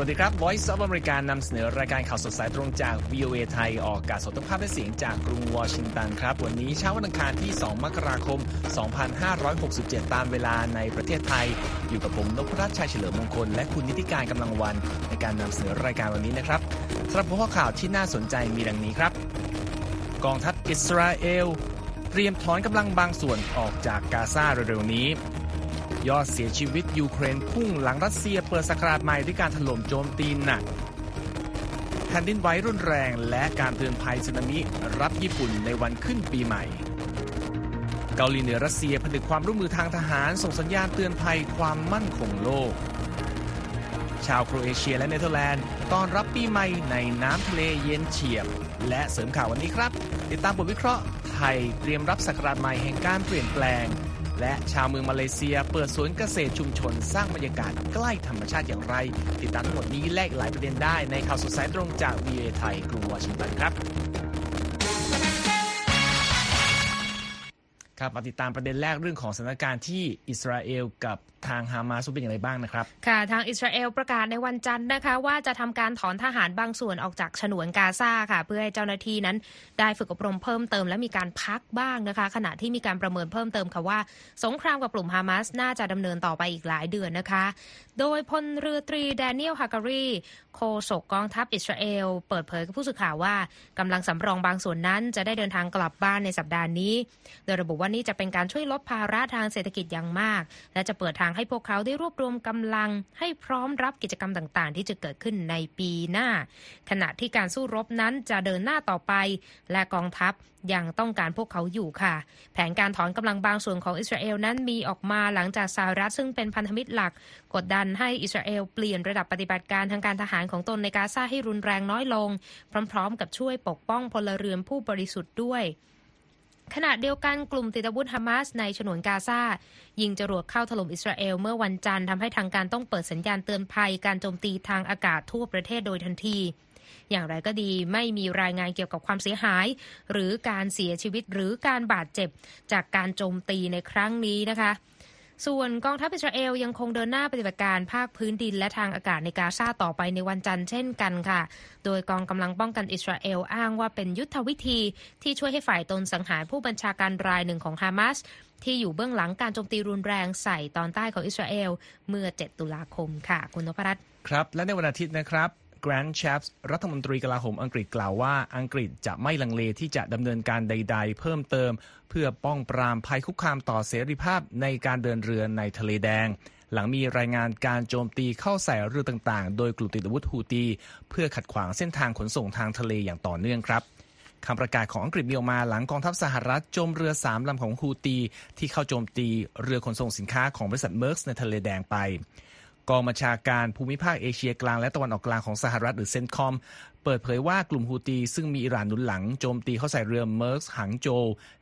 สวัสดีครับ Voice of America นำเสนอรายการข่าวสดสายตรงจาก VOA ไทย ออกอากาศสดทุกภาพและเสียงจากกรุงวอชิงตันครับ วันนี้เช้าวันอังคารที่ 2 มกราคม 2567 ตามเวลาในประเทศไทย อยู่กับผมนพรัชชัยเฉลิมมงคล และคุณนิติการกำลังวัน ในการนำเสนอรายการวันนี้นะครับสำหรับหัวข้อข่าวที่น่าสนใจมีดังนี้ครับ กองทัพอิสราเอลเตรียมถอนกำลังบางส่วนออกจากกาซาเร็วๆนี้ ยอดเสียชีวิตยูเครนพุ่งหลังรัสเซียเปิดศักราชใหม่ด้วยการถล่มโจมตีหนักแผ่นดินไหวรุนแรงและการเตือนภัยสึนามิรับญี่ปุ่นในวันขึ้นปีใหม่ เกาหลีเหนือรัสเซียผนึกความร่วมมือทางทหาร ส่งสัญญาณเตือนภัยความมั่นคงโลก ชาวโครเอเชียและเนเธอร์แลนด์ต้อนรับปีใหม่ในน้ำทะเลเย็นเฉียบ และเสริมข่าววันนี้ครับ ติดตามบทวิเคราะห์ไทยเตรียมรับสกราชใหม่แห่งการเปลี่ยนแปลง และชาวเมืองมาเลเซียเปิดสวนเกษตรชุมชนสร้างบรรยากาศใกล้ธรรมชาติอย่างไร ติดตามทั้งหมดนี้แลกหลายประเด็นได้ในข่าวสดสายตรงจากวีเอไทยกรุงวอชิงตันครับครับมาติดตามประเด็นแรกเรื่องของสถานการณ์ที่อิสราเอลกับทางฮามาสเป็นอย่างไรบ้างนะครับ ค่ะทางอิสราเอลประกาศในวันจันทร์นะคะ ว่าจะทำการถอนทหารบางส่วนออกจากฉนวนกาซาค่ะ เพื่อให้เจ้าหน้าที่นั้น ได้ฝึกอบรมเพิ่มเติมและมีการพักบ้างนะคะ ขณะที่มีการประเมินเพิ่มเติมค่ะว่า สงครามกับกลุ่มฮามาสน่าจะดำเนินต่อไปอีกหลายเดือนนะคะ โดยพลเรือตรีแดเนียลฮาการีโฆษกกองทัพอิสราเอล เปิดเผยกับผู้สื่อข่าวว่ากำลังสำรองบางส่วนนั้น จะได้เดินทางกลับบ้านในสัปดาห์นี้ โดยระบุว่านี่จะเป็นการช่วยลดภาระทางเศรษฐกิจอย่างมาก และจะเปิดทางให้พวกเขาได้รวบรวมกำลังให้พร้อมรับกิจกรรมต่างๆ ที่จะเกิดขึ้นในปีหน้า ขณะที่การสู้รบนั้นจะเดินหน้าต่อไป และกองทัพยังต้องการพวกเขาอยู่ค่ะ แผนการถอนกำลังบางส่วนของอิสราเอลนั้นมีออกมาหลังจากสหรัฐซึ่งเป็นพันธมิตรหลัก กดดันให้อิสราเอลเปลี่ยนระดับปฏิบัติการทางการทหารของตนในกาซาให้รุนแรงน้อยลง พร้อม ๆ กับช่วยปกป้องพลเรือนผู้บริสุทธิ์ด้วย ขณะเดียวกันกลุ่มติดอาวุธฮามาสในฉนวนกาซายิงจรวดเข้าถล่มอิสราเอลเมื่อวันจันทร์ทำให้ทางการต้องเปิดสัญญาณเตือนภัยการโจมตีทางอากาศทั่วประเทศโดยทันที อย่างไรก็ดีไม่มีรายงานเกี่ยวกับความเสียหาย หรือการเสียชีวิตหรือการบาดเจ็บจากการโจมตีในครั้งนี้นะคะ ส่วนกองทัพอิสราเอลยังคงเดินหน้าปฏิบัติการภาคพื้นดินและทางอากาศในกาซาต่อไปในวันจันทร์เช่นกันค่ะ โดยกองกำลังป้องกันอิสราเอลอ้างว่าเป็นยุทธวิธีที่ช่วยให้ฝ่ายตนสังหารผู้บัญชาการรายหนึ่งของฮามาสที่อยู่เบื้องหลังการโจมตีรุนแรงใส่ตอนใต้ของอิสราเอลเมื่อ 7 ตุลาคมค่ะ คุณนพรัตน์ครับ และในวันอาทิตย์นะครับ แกรนด์แชปส์รัฐมนตรีกลาโหมอังกฤษกล่าวว่า อังกฤษจะไม่ลังเลที่จะดำเนินการใด ๆ เพิ่มเติม เพื่อป้องปรามภัยคุกคามต่อเสรีภาพในการเดินเรือในทะเลแดง หลังมีรายงานการโจมตีเข้าใส่เรือต่างๆ โดยกลุ่มติดอาวุธฮูตี เพื่อขัดขวางเส้นทางขนส่งทางทะเลอย่างต่อเนื่องครับคำประกาศของอังกฤษมีออกมาหลังกองทัพสหรัฐโจมเรือสามลำของฮูตี ที่เข้าโจมตีเรือขนส่งสินค้าของบริษัทเมอส์กในทะเลแดงไป กองบัญชาการภูมิภาคเอเชียกลางและตะวันออกกลางของสหรัฐหรือเซนคอมเปิดเผยว่ากลุ่มฮูตีซึ่งมีอิหร่านหนุนหลังโจมตีเข้าใส่เรือเมอส์กหังโจว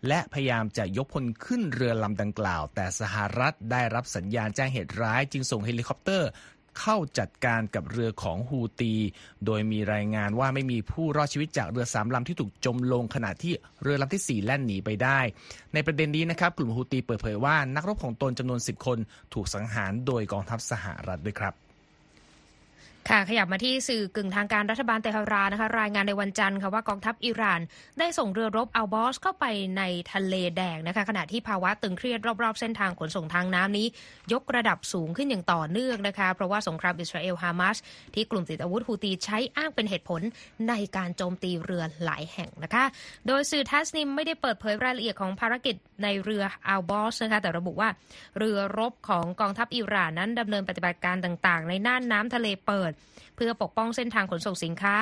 และพยายามจะยกพลขึ้นเรือลำดังกล่าว แต่สหรัฐได้รับสัญญาณแจ้งเหตุร้ายจึงส่งเฮลิคอปเตอร์ เข้าจัดการกับเรือของฮูตี โดยมีรายงานว่าไม่มีผู้รอดชีวิตจากเรือสามลำที่ถูกจมลงขณะที่เรือลำที่ 4 แล่นหนีไปได้ ในประเด็นนี้นะครับกลุ่มฮูตีเปิดเผยว่านักรบของตนจำนวน 10 คนถูกสังหารโดยกองทัพสหรัฐด้วยครับ ค่ะขยับมาที่สื่อกึ่งทางการรัฐบาลเตหรานะคะรายงานในวันจันทร์ค่ะว่ากองทัพอิหร่าน ได้ส่งเรือรบอัลบอสเข้าไปในทะเลแดงนะคะขณะที่ภาวะตึงเครียดรอบๆเส้นทางขนส่งทางน้ำนี้ ยกระดับสูงขึ้นอย่างต่อเนื่องนะคะเพราะว่าสงครามอิสราเอลฮามาสที่กลุ่มติดอาวุธฮูตีใช้อ้างเป็นเหตุผลในการโจมตีเรือหลายแห่งนะคะโดยสื่อทัสนิมไม่ได้เปิดเผยรายละเอียดของภารกิจในเรืออัลบอสนะคะแต่ระบุว่า เรือรบของกองทัพอิหร่านนั้นดำเนินปฏิบัติการต่าง ๆ ในน่านน้ำทะเลเปิดเพื่อปกป้องเส้นทางขนส่งสินค้า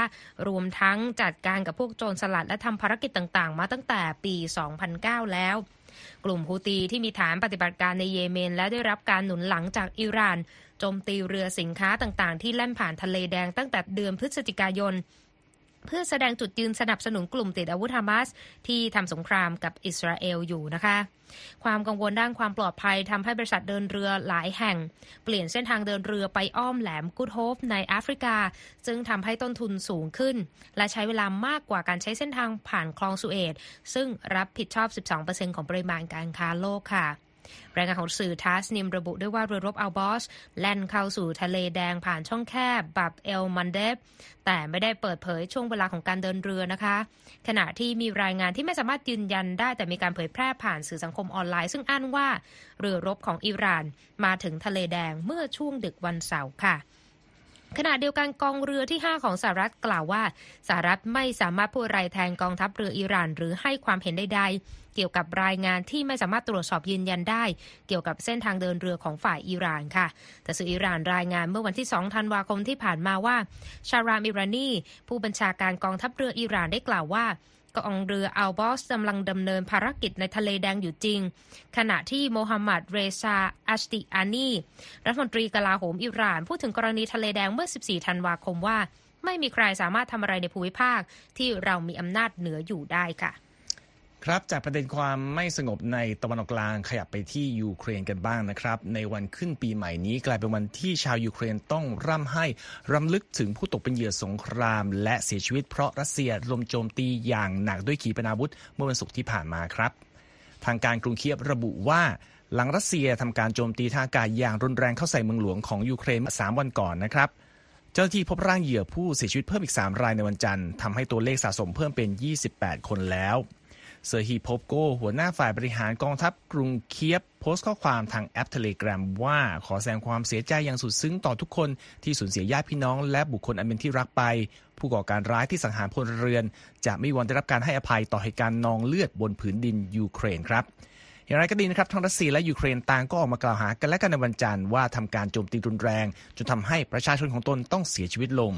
รวมทั้งจัดการกับพวกโจรสลัดและทำภารกิจต่างๆ มาตั้งแต่ปี 2009 แล้ว กลุ่มฮูตีที่มีฐานปฏิบัติการในเยเมน และได้รับการหนุนหลังจากอิหร่าน โจมตีเรือสินค้าต่างๆ ที่แล่นผ่านทะเลแดงตั้งแต่เดือนพฤศจิกายน เพื่อแสดงจุดยืนสนับสนุนกลุ่มติดอาวุธฮามาสที่ทำสงครามกับอิสราเอลอยู่นะคะ ความกังวลด้านความปลอดภัยทำให้บริษัทเดินเรือหลายแห่ง เปลี่ยนเส้นทางเดินเรือไปอ้อมแหลมกูดโฮฟในแอฟริกา ซึ่งทำให้ต้นทุนสูงขึ้น และใช้เวลามากกว่าการใช้เส้นทางผ่านคลองสุเอตซึ่งรับผิดชอบ 12%ของปริมาณการค้าโลกค่ะ รายงานของสื่อทัสนิมระบุด้วยว่าเรือรบอัลบอสแล่นเข้าสู่ทะเลแดงผ่านช่องแคบบับเอลมันเดฟแต่ไม่ได้เปิดเผยช่วงเวลาของการเดินเรือนะคะ ขณะที่มีรายงานที่ไม่สามารถยืนยันได้แต่มีการเผยแพร่ผ่านสื่อสังคมออนไลน์ ซึ่งอ้างว่าเรือรบของอิหร่านมาถึงทะเลแดงเมื่อช่วงดึกวันเสาร์ค่ะ ขณะเดียวกันกองเรือที่ 5 ของสหรัฐกล่าวว่าสหรัฐไม่สามารถพูดไรแทนกองทัพเรืออิหร่าน หรือให้ความเห็นใดๆ เกี่ยวกับรายงานที่ไม่สามารถตรวจสอบยืนยันได้ เกี่ยวกับเส้นทางเดินเรือของฝ่ายอิหร่านค่ะ แต่สื่ออิหร่านรายงานเมื่อวันที่ 2 ธันวาคมที่ผ่านมาว่า ชารามอิรานีผู้บัญชาการกองทัพเรืออิหร่านได้กล่าวว่า กองเรืออัลบอสกำลังดำเนินภารกิจในทะเลแดงอยู่จริง ขณะที่โมฮัมหมัดเรซาอัชติอานีรัฐมนตรีกลาโหมอิหร่าน พูดถึงกรณีทะเลแดงเมื่อ 14 ธันวาคมว่า ไม่มีใครสามารถทำอะไรในภูมิภาคที่เรามีอำนาจเหนืออยู่ได้ค่ะ ครับจากประเด็นความไม่สงบในตะวันออกกลางขยับไปที่ยูเครนกันบ้างนะครับ ในวันขึ้นปีใหม่นี้กลายเป็นวันที่ชาวยูเครนต้องร่ำไห้รำลึกถึงผู้ตกเป็นเหยื่อสงคราม และเสียชีวิตเพราะรัสเซียถล่มโจมตีอย่างหนักด้วยขีปนาวุธเมื่อวันศุกร์ที่ผ่านมาครับ ทางการกรุงเคียฟระบุว่าหลังรัสเซียทำการโจมตีทางอากาศอย่างรุนแรงเข้าใส่เมืองหลวงของยูเครนสามวันก่อนนะครับเจ้าหน้าที่พบร่างเหยื่อผู้เสียชีวิตเพิ่มอีก 3 รายในวันจันทร์ทำให้ตัวเลขสะสมเพิ่มเป็น 28 คนแล้ว เซอร์ฮี ป็อบโก หัวหน้าฝ่ายบริหารกองทัพกรุงเคียฟ โพสต์ข้อความทางแอปเทเลแกรมว่าขอแสดงความเสียใจอย่างสุดซึ้งต่อทุกคนที่สูญเสียญาติพี่น้องและบุคคลอันเป็นที่รักไป ผู้ก่อการร้ายที่สังหารพลเรือน จะไม่มีวันได้รับการให้อภัยต่อเหตุการณ์นองเลือดบนผืนดินยูเครนครับอย่างไรก็ดีนะครับทั้งรัสเซียและยูเครนต่างก็ออกมากล่าวหากันและกันในวันจันทร์ว่าทำการโจมตีรุนแรง จนทำให้ประชาชนของตนต้องเสียชีวิตลง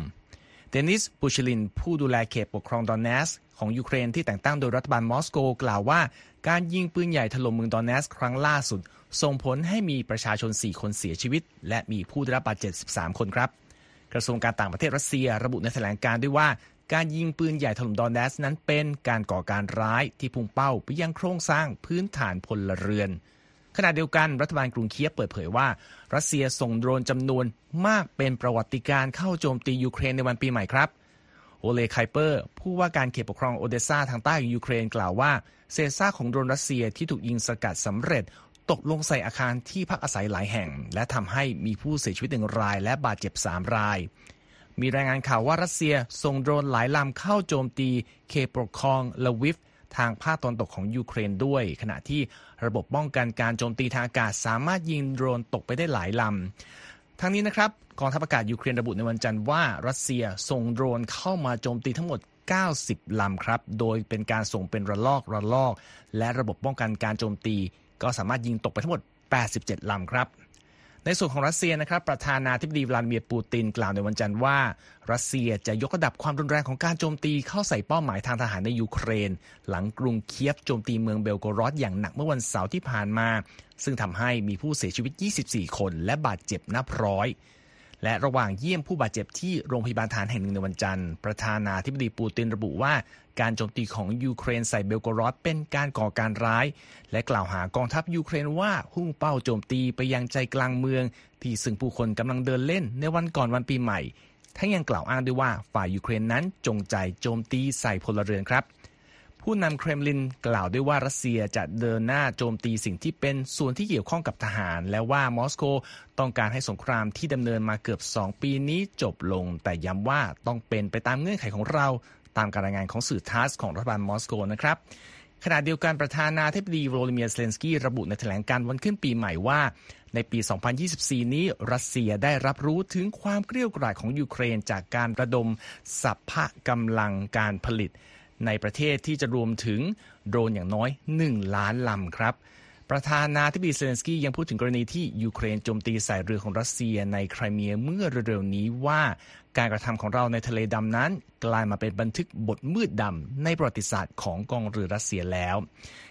เดนิสปูชิลิน ผู้ดูแลเขตปกครองโดเนตสก์ ของยูเครนที่แต่งตั้งโดยรัฐบาลมอสโก กล่าวว่า การยิงปืนใหญ่ถล่มเมืองโดเนตสก์ครั้งล่าสุด ส่งผลให้มีประชาชน 4 คนเสียชีวิต และมีผู้ได้รับบาดเจ็บ 13 คนครับ กระทรวงการต่างประเทศรัสเซีย ระบุในแถลงการณ์ด้วยว่าการยิงปืนใหญ่ถล่มโดเนตสก์นั้นเป็นการก่อการร้ายที่พุ่งเป้าไปยังโครงสร้างพื้นฐานพลเรือนขณะเดียวกันรัฐบาลกรุงเคียฟเปิดเผยว่า รัสเซียส่งโดรนจำนวนมากเป็นประวัติการณ์เข้าโจมตียูเครนในวันปีใหม่ครับ โอเลห์ คิเปอร์ ผู้ว่าการเขตปกครองโอเดซาทางใต้ของยูเครนกล่าวว่า เศษซากของโดรนรัสเซียที่ถูกยิงสกัดสำเร็จ ตกลงใส่อาคารที่พักอาศัยหลายแห่ง และทำให้มีผู้เสียชีวิตหนึ่งราย และบาดเจ็บสามราย มีรายงานข่าวว่ารัสเซียส่งโดรนหลายลำเข้าโจมตีเขตปกครองลวิฟทางภาคตะวันตกของยูเครนด้วย ขณะที่ระบบป้องกันการโจมตีทางอากาศสามารถยิงโดรนตกไปได้หลายลำ ทั้งนี้นะครับกองทัพอากาศยูเครนระบุในวันจันทร์ว่ารัสเซียส่งโดรนเข้ามาโจมตีทั้งหมด 90 ลำครับ โดยเป็นการส่งเป็นระลอกระลอก และระบบป้องกันการโจมตี ก็สามารถยิงตกไปทั้งหมด 87 ลำครับ ในส่วนของรัสเซียนะครับประธานาธิบดีวลาดิเมียร์ปูติน กล่าวในวันจันทร์ว่า รัสเซียจะยกระดับความรุนแรงของการโจมตีเข้าใส่เป้าหมายทางทหารในยูเครน หลังกรุงเคียฟโจมตีเมืองเบลโกรอดอย่างหนักเมื่อวันเสาร์ที่ผ่านมา ซึ่งทำให้มีผู้เสียชีวิต 24 คน และบาดเจ็บนับร้อย และระหว่างเยี่ยมผู้บาดเจ็บที่โรงพยาบาลทหารแห่งหนึ่งในวันจันทร์ ประธานาธิบดีปูตินระบุว่า การโจมตีของยูเครนใส่เบลโกรอดเป็นการก่อการร้าย และกล่าวหากองทัพยูเครนว่าพุ่งเป้าโจมตีไปยังใจกลางเมือง ที่ซึ่งผู้คนกำลังเดินเล่นในวันก่อนวันปีใหม่ทั้งยังกล่าวอ้างด้วยว่าฝ่ายยูเครนนั้นจงใจโจมตีใส่พลเรือนครับ ผู้นำเครมลินกล่าวด้วยว่ารัสเซียจะเดินหน้าโจมตีสิ่งที่เป็นส่วนที่เกี่ยวข้องกับทหาร และว่ามอสโกต้องการให้สงครามที่ดำเนินมาเกือบ 2 ปีนี้จบลง แต่ย้ำว่าต้องเป็นไปตามเงื่อนไขของเรา ตามการรายงานของสื่อทัสของรัฐบาลมอสโกนะครับขณะเดียวกันประธานาธิบดีโวโลดีเมียร์เซเลนสกี้ระบุในแถลงการวันขึ้นปีใหม่ว่า ในปี 2024 นี้รัสเซียได้รับรู้ถึงความเกรี้ยวกราดของยูเครนจากการระดมสรรพกำลังการผลิต ในประเทศที่จะรวมถึงโดรนอย่างน้อย 1 ล้านลำครับ ประธานาธิบดีเซเลนสกี้ยังพูดถึงกรณีที่ยูเครนโจมตีใส่เรือของรัสเซียในไครเมียเมื่อเร็วๆนี้ว่าการกระทำของเราในทะเลดำนั้น กลายมาเป็นบันทึกบทมืดดำในประวัติศาสตร์ของกองเรือรัสเซียแล้ว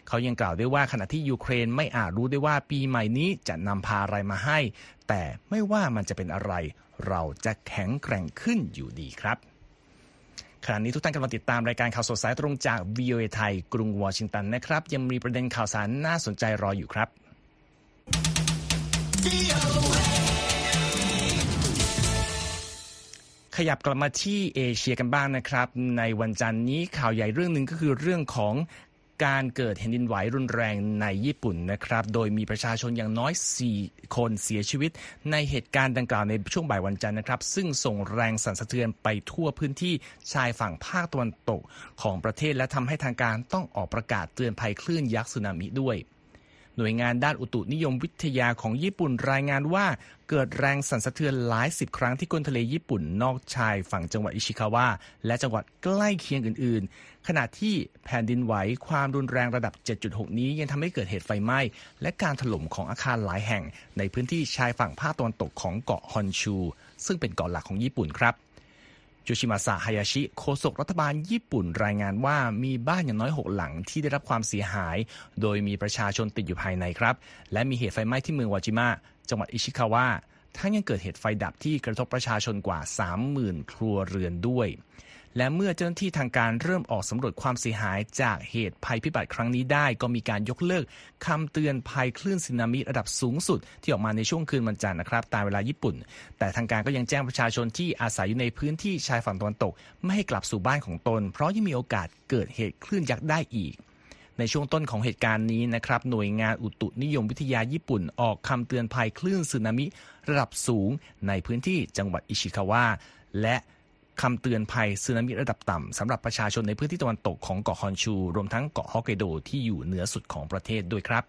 เขายังกล่าวด้วยว่าขณะที่ยูเครนไม่อาจรู้ได้ว่าปีใหม่นี้จะนำพาอะไรมาให้ แต่ไม่ว่ามันจะเป็นอะไร เราจะแข็งแกร่งขึ้นอยู่ดีครับ ขณะนี้ทุกท่านกำลังติดตามรายการข่าวสดสายตรงจาก VOA ไทย กรุงวอชิงตันนะครับ ยังมีประเด็นข่าวสารน่าสนใจรออยู่ครับ ขยับกลับมาที่เอเชียกันบ้างนะครับ ในวันจันทร์นี้ข่าวใหญ่เรื่องหนึ่งก็คือเรื่องของ การเกิดแผ่นดินไหวรุนแรงในญี่ปุ่นนะครับ โดยมีประชาชนอย่างน้อย 4 คนเสียชีวิต ในเหตุการณ์ดังกล่าวในช่วงบ่ายวันจันทร์นะครับ ซึ่งส่งแรงสั่นสะเทือนไปทั่วพื้นที่ชายฝั่งภาคตะวันตกของประเทศและทำให้ทางการต้องออกประกาศเตือนภัยคลื่นยักษ์สึนามิด้วย หน่วยงานด้านอุตุนิยมวิทยาของญี่ปุ่นรายงานว่าเกิดแรงสั่นสะเทือนหลายสิบครั้งที่ก้นทะเลญี่ปุ่นนอกชายฝั่งจังหวัดอิชิคาวะและจังหวัดใกล้เคียงอื่น ๆ ขณะที่แผ่นดินไหวความรุนแรงระดับ 7.6 นี้ยังทำให้เกิดเหตุไฟไหม้ และการถล่มของอาคารหลายแห่ง ในพื้นที่ชายฝั่งภาคตะวันตกของเกาะฮอนชู ซึ่งเป็นเกาะหลักของญี่ปุ่นครับ จูชิมาซะฮายาชิโฆษกรัฐบาลญี่ปุ่นรายงานว่ามีบ้านอย่างน้อย 6 หลังที่ได้รับความเสียหาย โดยมีประชาชนติดอยู่ภายในครับ และมีเหตุไฟไหม้ที่เมืองวาจิมะจังหวัดอิชิคาวะทั้งยังเกิดเหตุไฟดับที่กระทบประชาชนกว่า 30,000 ครัวเรือนด้วย และเมื่อเจ้าหน้าที่ทางการเริ่มออกสำรวจความเสียหายจากเหตุภัยพิบัติครั้งนี้ได้ ก็มีการยกเลิกคำเตือนภัยคลื่นสึนามิระดับสูงสุด ที่ออกมาในช่วงคืนวันจันทร์นะครับตามเวลาญี่ปุ่น แต่ทางการก็ยังแจ้งประชาชนที่อาศัยอยู่ในพื้นที่ชายฝั่งตะวันตก ไม่ให้กลับสู่บ้านของตน เพราะยังมีโอกาสเกิดเหตุคลื่นยักษ์ได้อีกในช่วงต้นของเหตุการณ์นี้นะครับ หน่วยงานอุตุนิยมวิทยาญี่ปุ่น ออกคำเตือนภัยคลื่นสึนามิระดับสูงในพื้นที่จังหวัดอิชิคาวะและ คำเตือนภัยสึนามิระดับต่ำสำหรับประชาชนในพื้นที่ตะวันตกของเกาะฮอนชู รวมทั้งเกาะฮอกไกโดที่อยู่เหนือสุดของประเทศด้วยครับ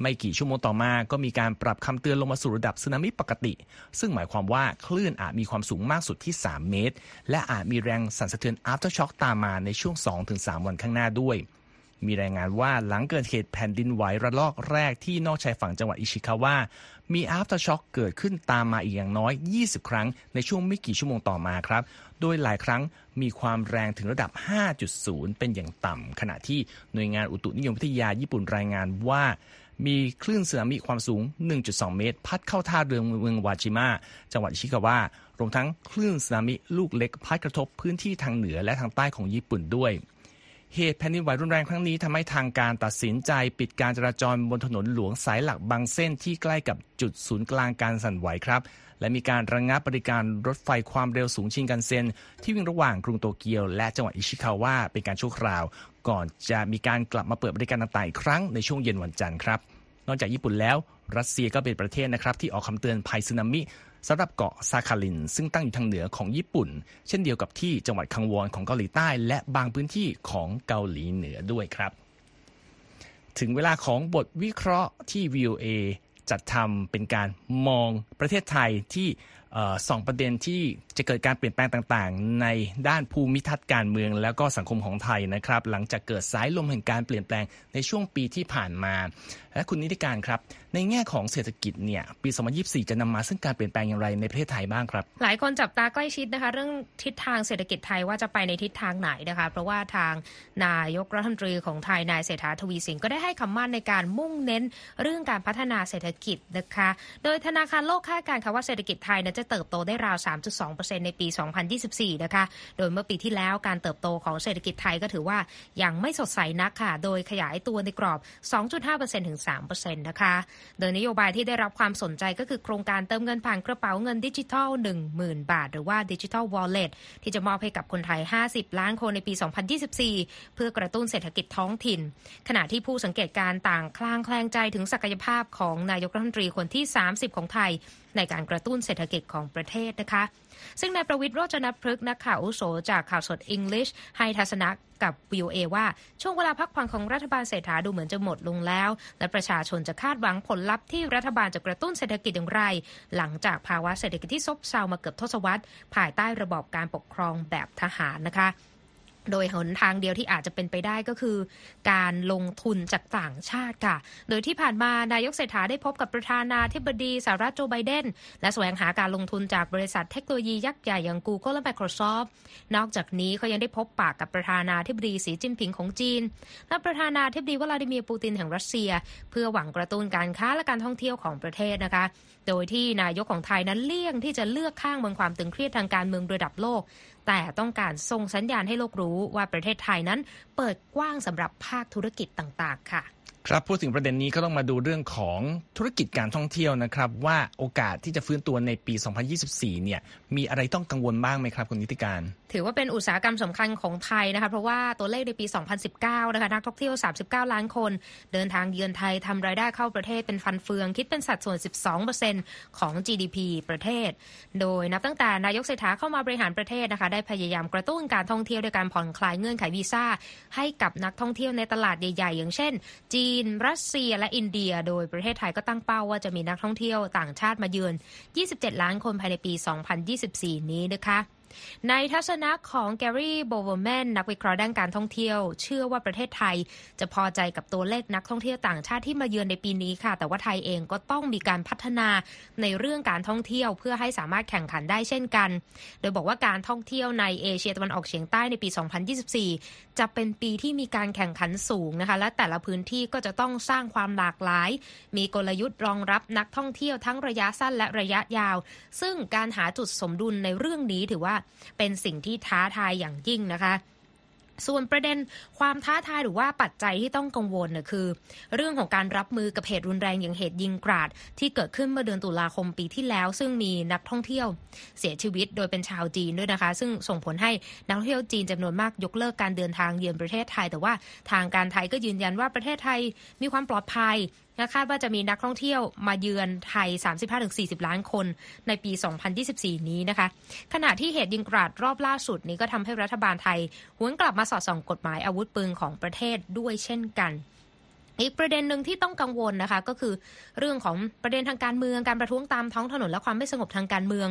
ไม่กี่ชั่วโมงต่อมาก็มีการปรับคำเตือนลงมาสู่ระดับสึนามิปกติ ซึ่งหมายความว่าคลื่นอาจมีความสูงมากสุดที่ 3 เมตร และอาจมีแรงสั่นสะเทือน after shock ตามมาในช่วง 2-3 วันข้างหน้าด้วยมีรายงานว่าหลังเกิดเหตุแผ่นดินไหวระลอกแรกที่นอกชายฝั่งจังหวัดอิชิคาวะมี after shock เกิดขึ้นตามมาอีกอย่างน้อย 20 ครั้งในช่วงไม่กี่ชั่วโมงต่อมาครับ โดยหลายครั้งมีความแรงถึงระดับ 5.0 เป็นอย่างต่ำ ขณะที่หน่วยงานอุตุนิยมวิทยาญี่ปุ่นรายงานว่ามีคลื่นสึนามิความสูง 1.2 เมตร พัดเข้าท่าเรือเมืองวาจิมะจังหวัดชิคาวะรวมทั้งคลื่นสึนามิลูกเล็ก พัดกระทบพื้นที่ทางเหนือและทางใต้ของญี่ปุ่นด้วย เหตุแผ่นดินไหวรุนแรงครั้งนี้ทำให้ทางการตัดสินใจปิดการจราจรบนถนนหลวงสายหลักบางเส้นที่ใกล้กับจุดศูนย์กลางการสั่นไหวครับ และมีการระงงับบริการรถไฟความเร็วสูงชินกันเซ็น ที่วิ่งระหว่างกรุงโตเกียว และจังหวัดอิชิคาวะเป็นการชั่วคราว ก่อนจะมีการกลับมาเปิดบริการต่างๆอีกครั้งในช่วงเย็นวันจันทร์ครับ นอกจากญี่ปุ่นแล้วรัสเซียก็เป็นประเทศนะครับที่ออกคำเตือนภัยสึนามิสำหรับเกาะซาคาลิน ซึ่งตั้งอยู่ทางเหนือของญี่ปุ่น เช่นเดียวกับที่จังหวัดคังวอนของเกาหลีใต้ และบางพื้นที่ของเกาหลีเหนือด้วยครับ ถึงเวลาของบทวิเคราะห์ที่ VOA จัดทำเป็นการมองประเทศไทยที่ สองประเด็นที่จะเกิดการเปลี่ยนแปลงต่างๆ ในด้านภูมิทัศน์การเมืองแล้วก็สังคมของไทยนะครับ หลังจากเกิดสายลมแห่งการเปลี่ยนแปลงในช่วงปีที่ผ่านมา และคุณนิติการครับ ในแง่ของเศรษฐกิจเนี่ยปี 2024 จะนำมาซึ่งการเปลี่ยนแปลงอย่างไรในประเทศไทยบ้างครับ หลายคนจับตาใกล้ชิดนะคะ เรื่องทิศทางเศรษฐกิจไทยว่าจะไปในทิศทางไหนนะคะ เพราะว่าทางนายกรัฐมนตรีของไทยนายเศรษฐาทวีสินก็ได้ให้คำมั่นในการมุ่งเน้นเรื่องการพัฒนาเศรษฐกิจนะคะ โดยธนาคารโลกคาดการณ์ค่ะว่าเศรษฐกิจไทยจะเติบโตได้ราว 3.2%ในปี 2024 นะคะ โดยเมื่อปีที่แล้วการเติบโตของเศรษฐกิจไทยก็ถือว่ายังไม่สดใสนักค่ะ โดยขยายตัวในกรอบ 2.5%ถึง 3%นะคะ โดยนโยบายที่ได้รับความสนใจก็คือโครงการเติมเงินผ่านกระเป๋าเงินดิจิทัล 10,000 บาท หรือว่าดิจิทัลวอลเล็ตที่จะมอบให้กับคนไทย 50 ล้านคนในปี 2024 เพื่อกระตุ้นเศรษฐกิจท้องถิ่น ขณะที่ผู้สังเกตการต่างคลางแคลงใจถึงศักยภาพของนายกรัฐมนตรีคนที่ 30 ของไทย ในการกระตุ้นเศรษฐกิจของประเทศนะคะ ซึ่งนายประวิทย์โรจนพฤกษ์นักข่าวอุโสจากข่าวสดอังกฤษให้ทัศนะกับ VOA ว่าช่วงเวลาพักผ่อนของรัฐบาลเศรษฐาดูเหมือนจะหมดลงแล้ว และประชาชนจะคาดหวังผลลัพธ์ที่รัฐบาลจะกระตุ้นเศรษฐกิจอย่างไร หลังจากภาวะเศรษฐกิจที่ซบเซามาเกือบทศวรรษ ภายใต้ระบอบการปกครองแบบทหารนะคะ โดยหนทางเดียวที่อาจจะเป็นไปได้ก็คือ การลงทุนจากต่างชาติค่ะ โดยที่ผ่านมานายกเศรษฐาได้พบกับประธานาธิบดีสหรัฐโจไบเดน และแสวงหาการลงทุนจากบริษัทเทคโนโลยียักษ์ใหญ่อย่าง Google และ Microsoft นอกจากนี้เขายังได้พบปากกับประธานาธิบดีสีจิ้นผิงของจีน และประธานาธิบดีวลาดิเมียร์ปูตินแห่งรัสเซีย เพื่อหวังกระตุ้นการค้าและการท่องเที่ยวของประเทศนะคะ โดยที่นายกของไทยนั้นเลี่ยงที่จะเลือกข้างบนความตึงเครียดทางการเมืองระดับโลก แต่ต้องการส่งสัญญาณให้โลกรู้ว่าประเทศไทยนั้นเปิดกว้างสำหรับภาคธุรกิจต่างๆ ค่ะ ครับพูดถึงประเด็นนี้ก็ต้องมาดูเรื่องของธุรกิจการท่องเที่ยวนะครับ ว่าโอกาสที่จะฟื้นตัวในปี 2024 เนี่ยมีอะไรต้องกังวลบ้างไหมครับคุณนิติการ ถือว่าเป็นอุตสาหกรรมสำคัญของไทยนะคะเพราะว่าตัวเลขในปี 2019 นะคะนักท่องเที่ยว 39 ล้านคน เดินทางเยือนไทยทำรายได้เข้าประเทศเป็นฟันเฟือง คิดเป็นสัดส่วน 12%ของ GDP ประเทศ โดยนับตั้งแต่นายกเศรษฐาเข้ามาบริหารประเทศนะคะได้พยายามกระตุ้นการท่องเที่ยวด้วยการผ่อนคลายเงื่อนไขวีซ่าให้กับนักท่องเที่ยวในตลาดใหญ่ ๆ อย่างเช่นจีนรัสเซียและอินเดีย โดยประเทศไทยก็ตั้งเป้าว่าจะมีนักท่องเที่ยวต่างชาติมาเยือน 27 ล้านคนภายในปี 2024 นี้นะคะ ในทัศนะของแกรี่โบเวอร์แมนนักวิเคราะห์ด้านการท่องเที่ยว เชื่อว่าประเทศไทย จะพอใจกับตัวเลขนักท่องเที่ยวต่างชาติที่มาเยือนในปีนี้ค่ะ แต่ว่าไทยเองก็ต้องมีการพัฒนาในเรื่องการท่องเที่ยว เพื่อให้สามารถแข่งขันได้เช่นกัน โดยบอกว่าการท่องเที่ยวในเอเชียตะวันออกเฉียงใต้ในปี 2024 จะเป็นปีที่มีการแข่งขันสูงนะคะ และแต่ละพื้นที่ก็จะต้องสร้างความหลากหลาย มีกลยุทธ์รองรับนักท่องเที่ยวทั้งระยะสั้นและระยะยาว ซึ่งการหาจุดสมดุลในเรื่องนี้ถือว่าเป็นสิ่งที่ท้าทายอย่างยิ่งนะคะส่วนประเด็นความท้าทายหรือว่าปัจจัยที่ต้องกังวลเนี่ยคือ เรื่องของการรับมือกับเหตุรุนแรงอย่างเหตุยิงกราด ที่เกิดขึ้นเมื่อเดือนตุลาคมปีที่แล้ว ซึ่งมีนักท่องเที่ยวเสียชีวิตโดยเป็นชาวจีนด้วยนะคะ ซึ่งส่งผลให้นักท่องเที่ยวจีนจำนวนมากยกเลิกการเดินทางเยือนประเทศไทย แต่ว่าทางการไทยก็ยืนยันว่าประเทศไทยมีความปลอดภัย และคาดว่าจะมีนักท่องเที่ยวมาเยือนไทย 35-40 ล้านคนในปี 2024 นี้นะคะ ขณะที่เหตุยิงกราดรอบล่าสุดนี้ก็ทำให้รัฐบาลไทยหวนกลับมาสอดส่องกฎหมายอาวุธปืนของประเทศด้วยเช่นกันอีกประเด็นหนึ่งที่ต้องกังวลนะคะก็คือเรื่องของประเด็นทางการเมืองการประท้วงตามท้องถนนและความไม่สงบทางการเมือง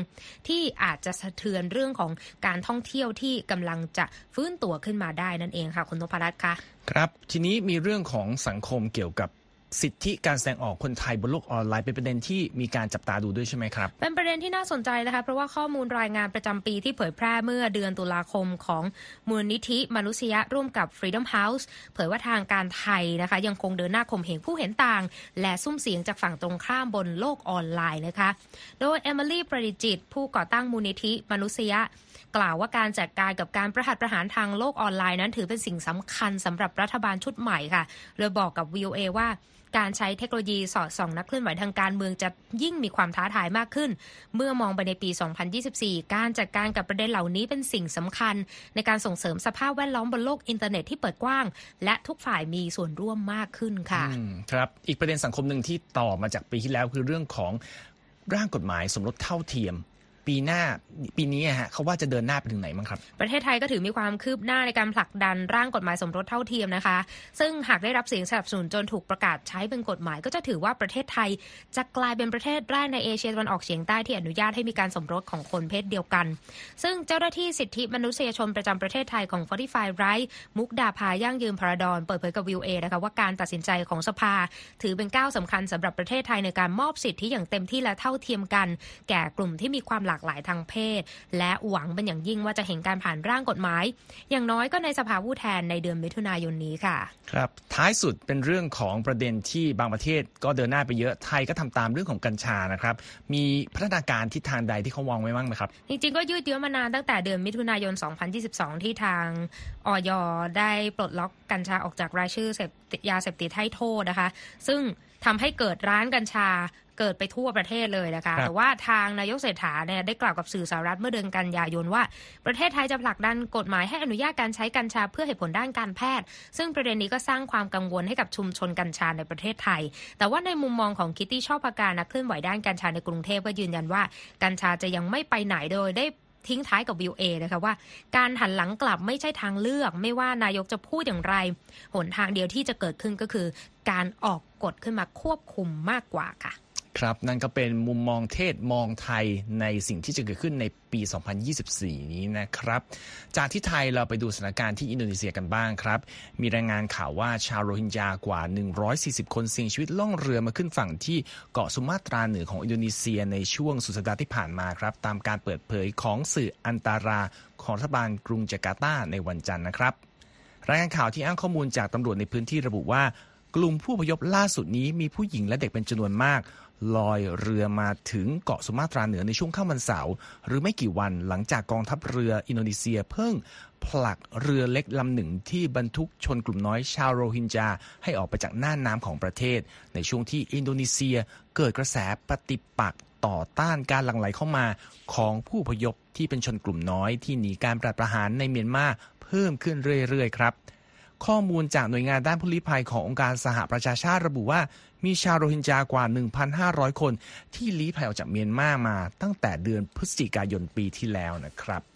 ที่อาจจะสะเทือนเรื่องของการท่องเที่ยวที่กำลังจะฟื้นตัวขึ้นมาได้นั่นเองค่ะคุณนพรัตน์คะครับ ทีนี้มีเรื่องของสังคมเกี่ยวกับ สิทธิการแสดงออกคนไทยบนโลกออนไลน์เป็นประเด็นที่มีการจับตาดูด้วยใช่ไหมครับ เป็นประเด็นที่น่าสนใจนะคะเพราะว่าข้อมูลรายงานประจำปีที่เผยแพร่เมื่อเดือนตุลาคมของมูลนิธิมนุษยะร่วมกับ Freedom House เผยว่าทางการไทยนะคะ ยังคงเดินหน้าข่มเหงผู้เห็นต่าง และซุ้มเสียงจากฝั่งตรงข้ามบนโลกออนไลน์นะคะ โดยเอมิลี่ประดิจิต ผู้ก่อตั้งมูลนิธิมนุษยะกล่าวว่าการจัดการกับการประหัตประหารทางโลกออนไลน์นั้นถือเป็นสิ่งสำคัญสำหรับรัฐบาลชุดใหม่ค่ะ โดยบอกกับ VOA ว่า การใช้เทคโนโลยีสอดส่องนักเคลื่อนไหวทางการเมืองจะยิ่งมีความท้าทายมากขึ้น เมื่อมองไปในปี 2024 การจัดการกับประเด็นเหล่านี้เป็นสิ่งสำคัญ ในการส่งเสริมสภาพแวดล้อมบนโลกอินเทอร์เน็ตที่เปิดกว้าง และทุกฝ่ายมีส่วนร่วมมากขึ้นค่ะครับอีกประเด็นสังคมหนึ่งที่ต่อมาจากปีที่แล้วคือเรื่องของร่างกฎหมายสมรสเท่าเทียม ปีหน้าปีนี้ฮะเขาว่าจะเดินหน้าไปถึงไหนบ้งครับ ประเทศไทยก็ถือมีความคืบหน้าในการผลักดันร่างกฎหมายสมรสเท่าเทียมนะคะ ซึ่งหากได้รับเสียงสนับสนุนจนถูกประกาศใช้เป็นกฎหมาย ก็จะถือว่าประเทศไทยจะกลายเป็นประเทศแรกในเอเชียตะวันออกเฉียงใต้ที่อนุญาตให้มีการสมรสของคนเพศเดียวกัน ซึ่งเจ้าหน้าที่สิทธิมนุษยชนประจำประเทศไทยของ45 Right มุกดาพาย่างยืนพระดอนเปิดเผยกับวิวเอนะคะว่าการตัดสินใจของสภา ถือเป็นก้าวสาคัญสำหรับประเทศไทยในการมอบสิทธิอย่างเต็มที่และเท่าเทียมกัน แก่กลุ่มที่มีความหลากหลายทางเพศศและหวังเป็นอย่างยิ่งว่าจะเห็นการผ่านร่างกฎหมาย อย่างน้อยก็ในสภาผู้แทนในเดือนมิถุนายนนี้ค่ะ ครับ ท้ายสุดเป็นเรื่องของประเด็นที่บางประเทศก็เดินหน้าไปเยอะไทยก็ทำตามเรื่องของกัญชานะครับ มีพัฒนาการทิศทางใดที่เขาวางไว้บ้างไหมครับ จริงๆก็ยืดเยื้อมานานตั้งแต่เดือนมิถุนายน 2022 ที่ทางออยได้ปลดล็อกกัญชาออกจากรายชื่อเสพยาเสพติดให้โทษนะคะ ซึ่ง ทำให้เกิดร้านกัญชาเกิดไปทั่วประเทศเลยนะคะแต่ว่าทางนายกเศรษฐาเนี่ยได้กล่าวกับสื่อสหรัฐเมื่อเดือนกันยายนว่า ประเทศไทยจะผลักดันกฎหมายให้อนุญาตการใช้กัญชาเพื่อเหตุผลด้านการแพทย์ ซึ่งประเด็นนี้ก็สร้างความกังวลให้กับชุมชนกัญชาในประเทศไทย แต่ว่าในมุมมองของคิตตี้ชอบประการนักเคลื่อนไหวด้านกัญชาในกรุงเทพก็ยืนยันว่ากัญชาจะยังไม่ไปไหนโดยได้ ทิ้งท้ายกับวิวเอนะคะว่า การหันหลังกลับไม่ใช่ทางเลือก ไม่ว่านายกจะพูดอย่างไร หนทางเดียวที่จะเกิดขึ้นก็คือ การออกกฎขึ้นมาควบคุมมากกว่าค่ะ ครับนั่นก็เป็นมุมมองเทศมองไทยในสิ่งที่จะเกิดขึ้นในปี 2024 นี้นะครับ จากที่ไทยเราไปดูสถานการณ์ที่อินโดนีเซียกันบ้างครับ มีรายงานข่าวว่าชาวโรฮิงญากว่า 140 คนเสียชีวิตล่องเรือมาขึ้นฝั่งที่เกาะสุมาตราเหนือของอินโดนีเซียในช่วงสุดสัปดาห์ที่ผ่านมาครับ ตามการเปิดเผยของสื่ออันตาราของรัฐบาลกรุงจาการ์ตาในวันจันทร์นะครับ รายงานข่าวที่อ้างข้อมูลจากตำรวจในพื้นที่ระบุว่ากลุ่มผู้พยพล่าสุดนี้มีผู้หญิงและเด็กเป็นจำนวนมาก ลอยเรือมาถึงเกาะสุมาตราเหนือในช่วงค่ำวันเสาร์หรือไม่กี่วันหลังจากกองทัพเรืออินโดนีเซียเพิ่งผลักเรือเล็กลำหนึ่งที่บรรทุกชนกลุ่มน้อยชาวโรฮิงญาให้ออกไปจากหน่านน้ำของประเทศ ในช่วงที่อินโดนีเซียเกิดกระแสปฏิปักษ์ต่อต้านการหลั่งไหลเข้ามาของผู้พยพที่เป็นชนกลุ่มน้อยที่หนีการปราบประหารในเมียนมาเพิ่มขึ้นเรื่อยๆครับข้อมูลจากหน่วยงานด้านผู้ลี้ภัยขององค์การสหประชาชาติระบุว่า มีชาวโรฮิงญากว่า 1,500 คนที่ลี้ภัยออกจากเมียนมามาตั้งแต่เดือนพฤศจิกายนปีที่แล้วนะครับ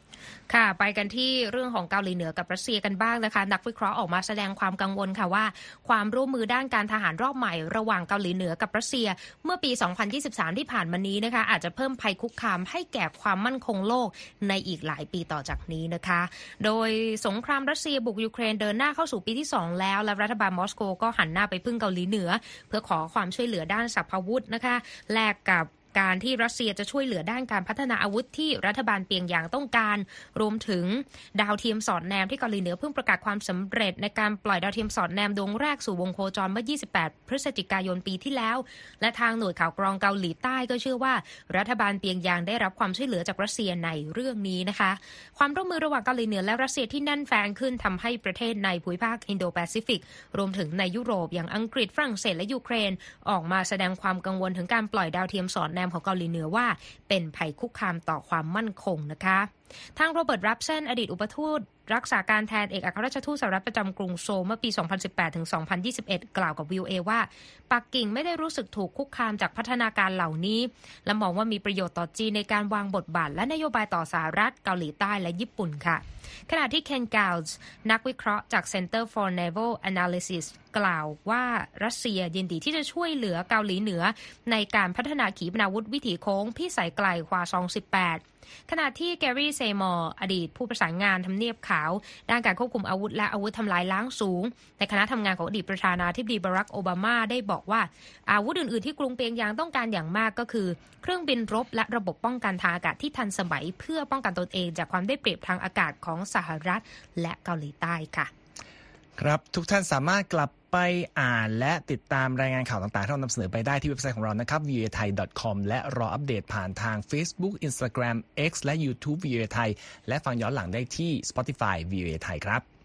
ค่ะ ไปกันที่เรื่องของเกาหลีเหนือกับรัสเซียกันบ้างนะคะ นักวิเคราะห์ออกมาแสดงความกังวลค่ะว่า ความร่วมมือด้านการทหารรอบใหม่ระหว่างเกาหลีเหนือกับรัสเซีย เมื่อปี 2023 ที่ผ่านมานี้นะคะ อาจจะเพิ่มภัยคุกคามให้แก่ความมั่นคงโลกในอีกหลายปีต่อจากนี้นะคะ โดยสงครามรัสเซียบุกยูเครนเดินหน้าเข้าสู่ปีที่ 2 แล้ว และรัฐบาลมอสโกก็หันหน้าไปพึ่งเกาหลีเหนือ เพื่อขอความช่วยเหลือด้านสัพพวุธนะคะแลกกับ การที่รัสเซียจะช่วยเหลือด้านการพัฒนาอาวุธที่รัฐบาลเปียงยางต้องการ รวมถึงดาวเทียมสอดแนมที่เกาหลีเหนือเพิ่งประกาศความสำเร็จในการปล่อยดาวเทียมสอดแนมดวงแรกสู่วงโคจรเมื่อ 28 พฤศจิกายนปีที่แล้ว และทางหน่วยข่าวกรองเกาหลีใต้ก็เชื่อว่า รัฐบาลเปียงยางได้รับความช่วยเหลือจากรัสเซียในเรื่องนี้นะคะ ความร่วมมือระหว่างเกาหลีเหนือและรัสเซียที่แน่นแฟ้นขึ้นทำให้ประเทศในภูมิภาคอินโดแปซิฟิกรวมถึงในยุโรปอย่างอังกฤษฝรั่งเศสและยูเครน ออกมาแสดงความกังวลถึงการปล่อยดาวเทียมสอดแนมของเกาหลีเหนือว่า เป็นภัยคุกคามต่อความมั่นคงนะคะ ทางโรเบิร์ตรับเซนอดีตอุปทูตรักษาการแทนเอกอัครราชทูตสหรัฐประจำกรุงโซลเมื่อปี 2018 ถึง 2021 กล่าวกับวิวเอว่า ปักกิ่งไม่ได้รู้สึกถูกคุกคามจากพัฒนาการเหล่านี้ และมองว่ามีประโยชน์ต่อจีนในการวางบทบาทและนโยบายต่อสหรัฐเกาหลีใต้และญี่ปุ่นค่ะ ขณะที่เคนกาลส์นักวิเคราะห์จาก Center for Naval Analysis กล่าวว่ารัสเซียยินดีที่จะช่วยเหลือเกาหลีเหนือ ในการพัฒนาขีปนาวุธวิถีโค้งพิสัยไกลควาซอง 18 ขณะที่แกรี่ ซามอร์อดีตผู้ประสานงานทำเนียบขาว ด้านการควบคุมอาวุธและอาวุธทำลายล้างสูง ในคณะทำงานของอดีตประธานาธิบดีบารักโอบามาได้บอกว่า อาวุธอื่น ๆ ที่กรุงเปียงยางต้องการอย่างมากก็คือ เครื่องบินรบและระบบป้องกันทางอากาศที่ทันสมัย เพื่อป้องกันตนเองจากความได้เปรียบทางอากาศของสหรัฐและเกาหลีใต้ค่ะ ครับทุกท่านสามารถกลับ ไปอ่านและติดตามรายงานข่าวต่างๆ ที่เรานำเสนอไปได้ที่เว็บไซต์ของเรานะครับ voa thai com และรออัปเดตผ่านทาง Facebook Instagram X และ YouTube voa thai และฟังย้อนหลังได้ที่ Spotify voa thai ครับ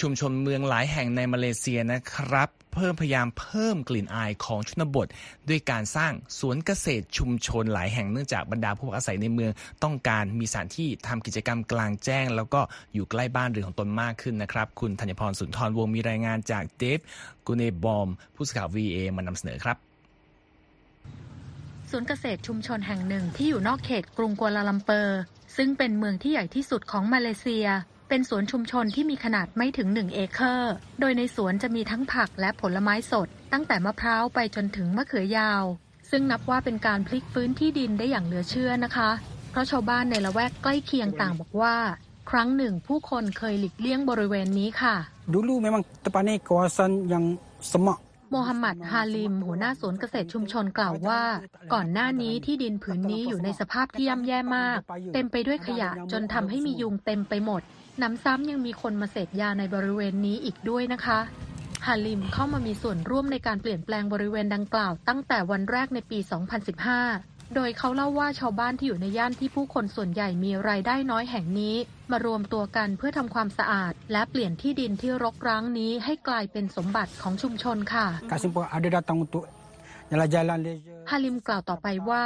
ชุมชนเมืองหลายแห่งในมาเลเซียนะครับ เพิ่มพยายามเพิ่มกลิ่นอายของชนบท ด้วยการสร้างสวนเกษตรชุมชนหลายแห่งเนื่องจากบรรดาผู้อาศัยในเมืองต้องการมีสถานที่ทำกิจกรรมกลางแจ้ง แล้วก็อยู่ใกล้บ้านเรือนของตนมากขึ้นนะครับ คุณธัญพรสุนทรวงมีรายงานจากเดฟกูเนบอม ผู้สื่อข่าว VA มานำเสนอครับศูนเกษตรชุมชนแห่งหนึ่งที่อยู่นอกเขตกรุงกัวลาลัมเปอร์ ซึ่งเป็นเมืองที่ใหญ่ที่สุดของมาเลเซีย เป็นสวนชุมชนที่มีขนาดไม่ถึง 1 เอเคอร์ โดยในสวนจะมีทั้งผักและผลไม้สด ตั้งแต่มะพร้าวไปจนถึงมะเขือยาว ซึ่งนับว่าเป็นการพลิกฟื้นที่ดินได้อย่างเหลือเชื่อนะคะ เพราะชาวบ้านในละแวกใกล้เคียงต่างบอกว่า ครั้งหนึ่งผู้คนเคยหลีกเลี่ยงบริเวณนี้ค่ะ Dulu memang tempat ni kawasan yang semak โมฮัมหมัดฮาลิม หัวหน้าสวนเกษตรชุมชนกล่าวว่า ก่อนหน้านี้ที่ดินผืนนี้อยู่ในสภาพที่ย่ำแย่มาก เต็มไปด้วยขยะจนทำให้มียุงเต็มไปหมด น้ำซ้ำยังมีคนมาเสพยาในบริเวณนี้อีกด้วยนะคะฮาลิมเข้ามามีส่วนร่วมในการเปลี่ยนแปลงบริเวณดังกล่าวตั้งแต่วันแรกในปี 2015 โดยเขาเล่าว่าชาวบ้านที่อยู่ในย่านที่ผู้คนส่วนใหญ่มีรายได้น้อยแห่งนี้ มารวมตัวกันเพื่อทำความสะอาด และเปลี่ยนที่ดินที่รกร้างนี้ให้กลายเป็นสมบัติของชุมชนค่ะ Kak Simpang ada datang untuk jalan-jalan leisure ฮาลิมกล่าวต่อไปว่า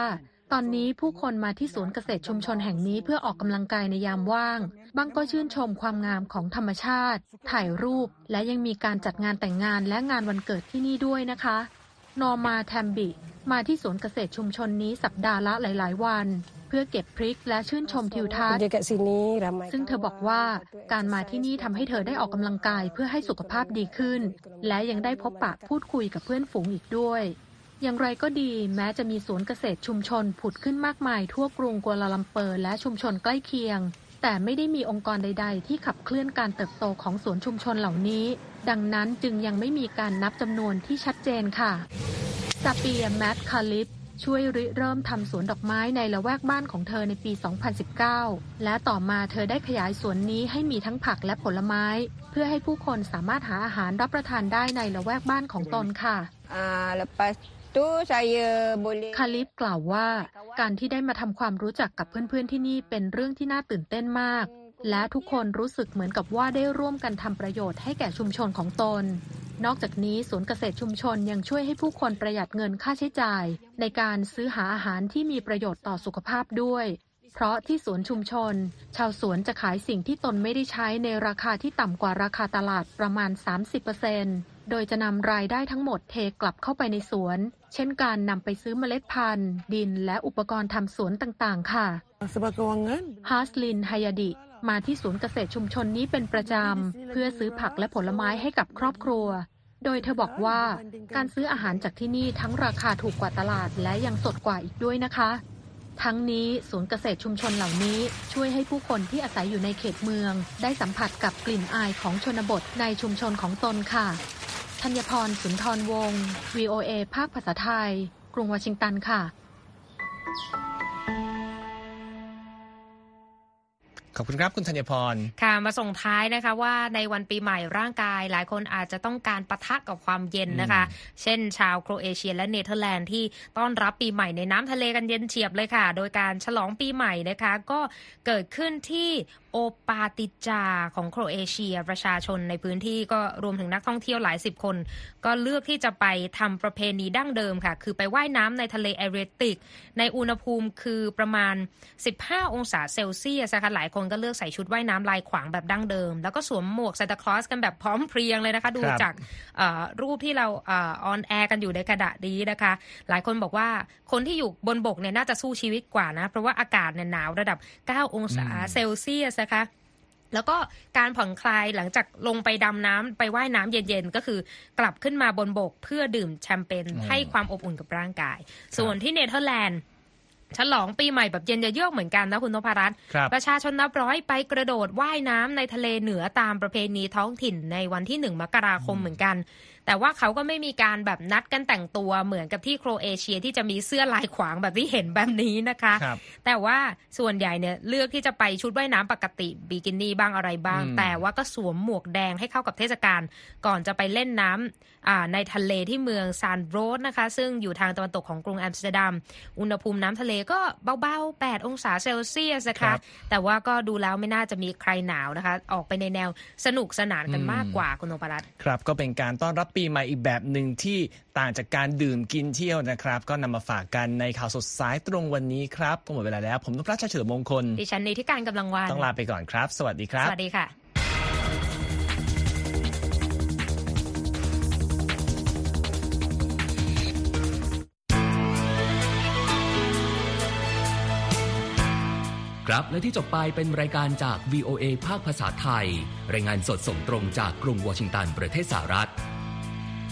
ตอนนี้ผู้คนมาที่สวนเกษตรชุมชนแห่งนี้เพื่อออกกำลังกายในยามว่าง บางก็ชื่นชมความงามของธรรมชาติ ถ่ายรูป และยังมีการจัดงานแต่งงานและงานวันเกิดที่นี่ด้วยนะคะ นอร์มาแทมบิ มาที่สวนเกษตรชุมชนนี้สัปดาห์ละหลาย ๆ วัน เพื่อเก็บพริกและชื่นชมทิวทัศน์ ซึ่งเธอบอกว่าการมาที่นี่ทำให้เธอได้ออกกำลังกายเพื่อให้สุขภาพดีขึ้น และยังได้พบปะพูดคุยกับเพื่อนฝูงอีกด้วย อย่างไรก็ดี แม้จะมีสวนเกษตรชุมชนผุดขึ้นมากมายทั่วกรุงกัวลาลัมเปอร์และชุมชนใกล้เคียง แต่ไม่ได้มีองค์กรใด ๆ ที่ขับเคลื่อนการเติบโตของสวนชุมชนเหล่านี้ ดังนั้นจึงยังไม่มีการนับจำนวนที่ชัดเจนค่ะซาเปียแมตคาลิปช่วยริเริ่มทำสวนดอกไม้ในละแวกบ้านของเธอในปี 2019 และต่อมาเธอได้ขยายสวนนี้ให้มีทั้งผักและผลไม้ เพื่อให้ผู้คนสามารถหาอาหารรับประทานได้ในละแวกบ้านของตนค่ะ Uh, lepas tu saya boleh คาลิฟกล่าวว่า การที่ได้มาทำความรู้จักกับเพื่อนๆที่นี่เป็นเรื่องที่น่าตื่นเต้นมาก และทุกคนรู้สึกเหมือนกับว่าได้ร่วมกันทำประโยชน์ให้แก่ชุมชนของตน นอกจากนี้สวนเกษตรชุมชนยังช่วยให้ผู้คนประหยัดเงินค่าใช้จ่าย ในการซื้อหาอาหารที่มีประโยชน์ต่อสุขภาพด้วย เพราะที่สวนชุมชน ชาวสวนจะขายสิ่งที่ตนไม่ได้ใช้ในราคาที่ต่ำกว่าราคาตลาดประมาณ 30% โดยจะนำรายได้ทั้งหมดเทกลับเข้าไปในสวน เช่นการนำไปซื้อเมล็ดพันธุ์ ดินและอุปกรณ์ทำสวนต่างๆ ค่ะฮาสลินไฮยดิ มาที่ศูนย์เกษตรชุมชนนี้เป็นประจำ เพื่อซื้อผักและผลไม้ให้กับครอบครัว โดยเธอบอกว่าการซื้ออาหารจากที่นี่ทั้งราคาถูกกว่าตลาดและยังสดกว่าอีกด้วยนะคะ ทั้งนี้ศูนย์เกษตรชุมชนเหล่านี้ช่วยให้ผู้คนที่อาศัยอยู่ในเขตเมือง ได้สัมผัสกับกลิ่นอายของชนบทในชุมชนของตนค่ะ ธัญพรสุนทรวงศ์ VOA ภาคภาษาไทย กรุงวอชิงตันค่ะ ขอบคุณครับคุณธัญพร ค่ะ มาส่งท้ายนะคะว่าในวันปีใหม่ร่างกาย หลายคนอาจจะต้องการปะทะกับความเย็นนะคะ เช่น ชาวโครเอเชียและเนเธอร์แลนด์ที่ต้อนรับปีใหม่ในน้ำทะเลกันเย็นเฉียบเลยค่ะ โดยการฉลองปีใหม่นะคะก็เกิดขึ้นที่โอโอปาติยาของโครเอเชียประชาชนในพื้นที่ก็รวมถึงนักท่องเที่ยวหลายสิบคน ก็เลือกที่จะไปทำประเพณีดั้งเดิมค่ะ คือไปว่ายน้ำในทะเลเอเดรียติก ในอุณหภูมิคือประมาณ 15 องศาเซลเซียสนะคะหลายคนก็เลือกใส่ชุดว่ายน้ำลายขวางแบบดั้งเดิม แล้วก็สวมหมวกซานตาคลอสกันแบบพร้อมเพรียงเลยนะคะ ดูครับจากเอ่อรูปที่เราออนแอร์กันอยู่ในกระดาษนี้นะคะ หลายคนบอกว่าคนที่อยู่บนบกเนี่ยน่าจะสู้ชีวิตกว่านะ เพราะว่าอากาศเนี่ยหนาวระดับ 9 องศาเซลเซียสนะคะแล้วก็การผ่อนคลายหลังจากลงไปดำน้ำไปว่ายน้ำเย็นๆ ก็คือกลับขึ้นมาบนบกเพื่อดื่มแชมเปญอืมให้ความอบอุ่นกับร่างกาย ส่วนที่เนเธอร์แลนด์ ฉลองปีใหม่แบบเย็นเยือกเหมือนกันนะคุณนพรัตน์ครับประชาชนนับร้อยไปกระโดดว่ายน้ำในทะเลเหนือตามประเพณีท้องถิ่นในวันที่หนึ่งมกราคมเหมือนกัน แต่ว่าเขาก็ไม่มีการแบบนัดกันแต่งตัวเหมือนกับที่โครเอเชียที่จะมีเสื้อลายขวางแบบที่เห็นแบบนี้นะคะครับแต่ว่าส่วนใหญ่เนี่ยเลือกที่จะไปชุดว่ายน้ำปกติบิกินี่บ้างอะไรบ้างอืมแต่ว่าก็สวมหมวกแดงให้เข้ากับเทศกาลก่อนจะไปเล่นน้ำอ่าในทะเลที่เมืองซานด์วอร์ตนะคะ ซึ่งอยู่ทางตะวันตกของกรุงอัมสเตอร์ดัม อุณหภูมิน้ำทะเลก็เบาๆ 8 องศาเซลเซียสนะคะครับแต่ว่าก็ดูแล้วไม่น่าจะมีใครหนาวนะคะ ออกไปในแนวสนุกสนานกันอืมมากกว่าคุณนพรัตน์ครับก็เป็นการต้อนรับปีใหม่อีกแบบหนึ่งที่ต่างจากการดื่มกินเที่ยวนะครับ ก็นำมาฝากกันในข่าวสดสายตรงวันนี้ครับก็หมดเวลาแล้ว ผมนุพรัชเฉลิมมงคลดิฉันในที่การกำลังวันต้องลาไปก่อนครับ สวัสดีครับ สวัสดีค่ะครับและที่จบไปเป็นรายการจาก VOA ภาคภาษาไทย รายงานสดส่งตรงจากกรุงวอชิงตันประเทศสหรัฐ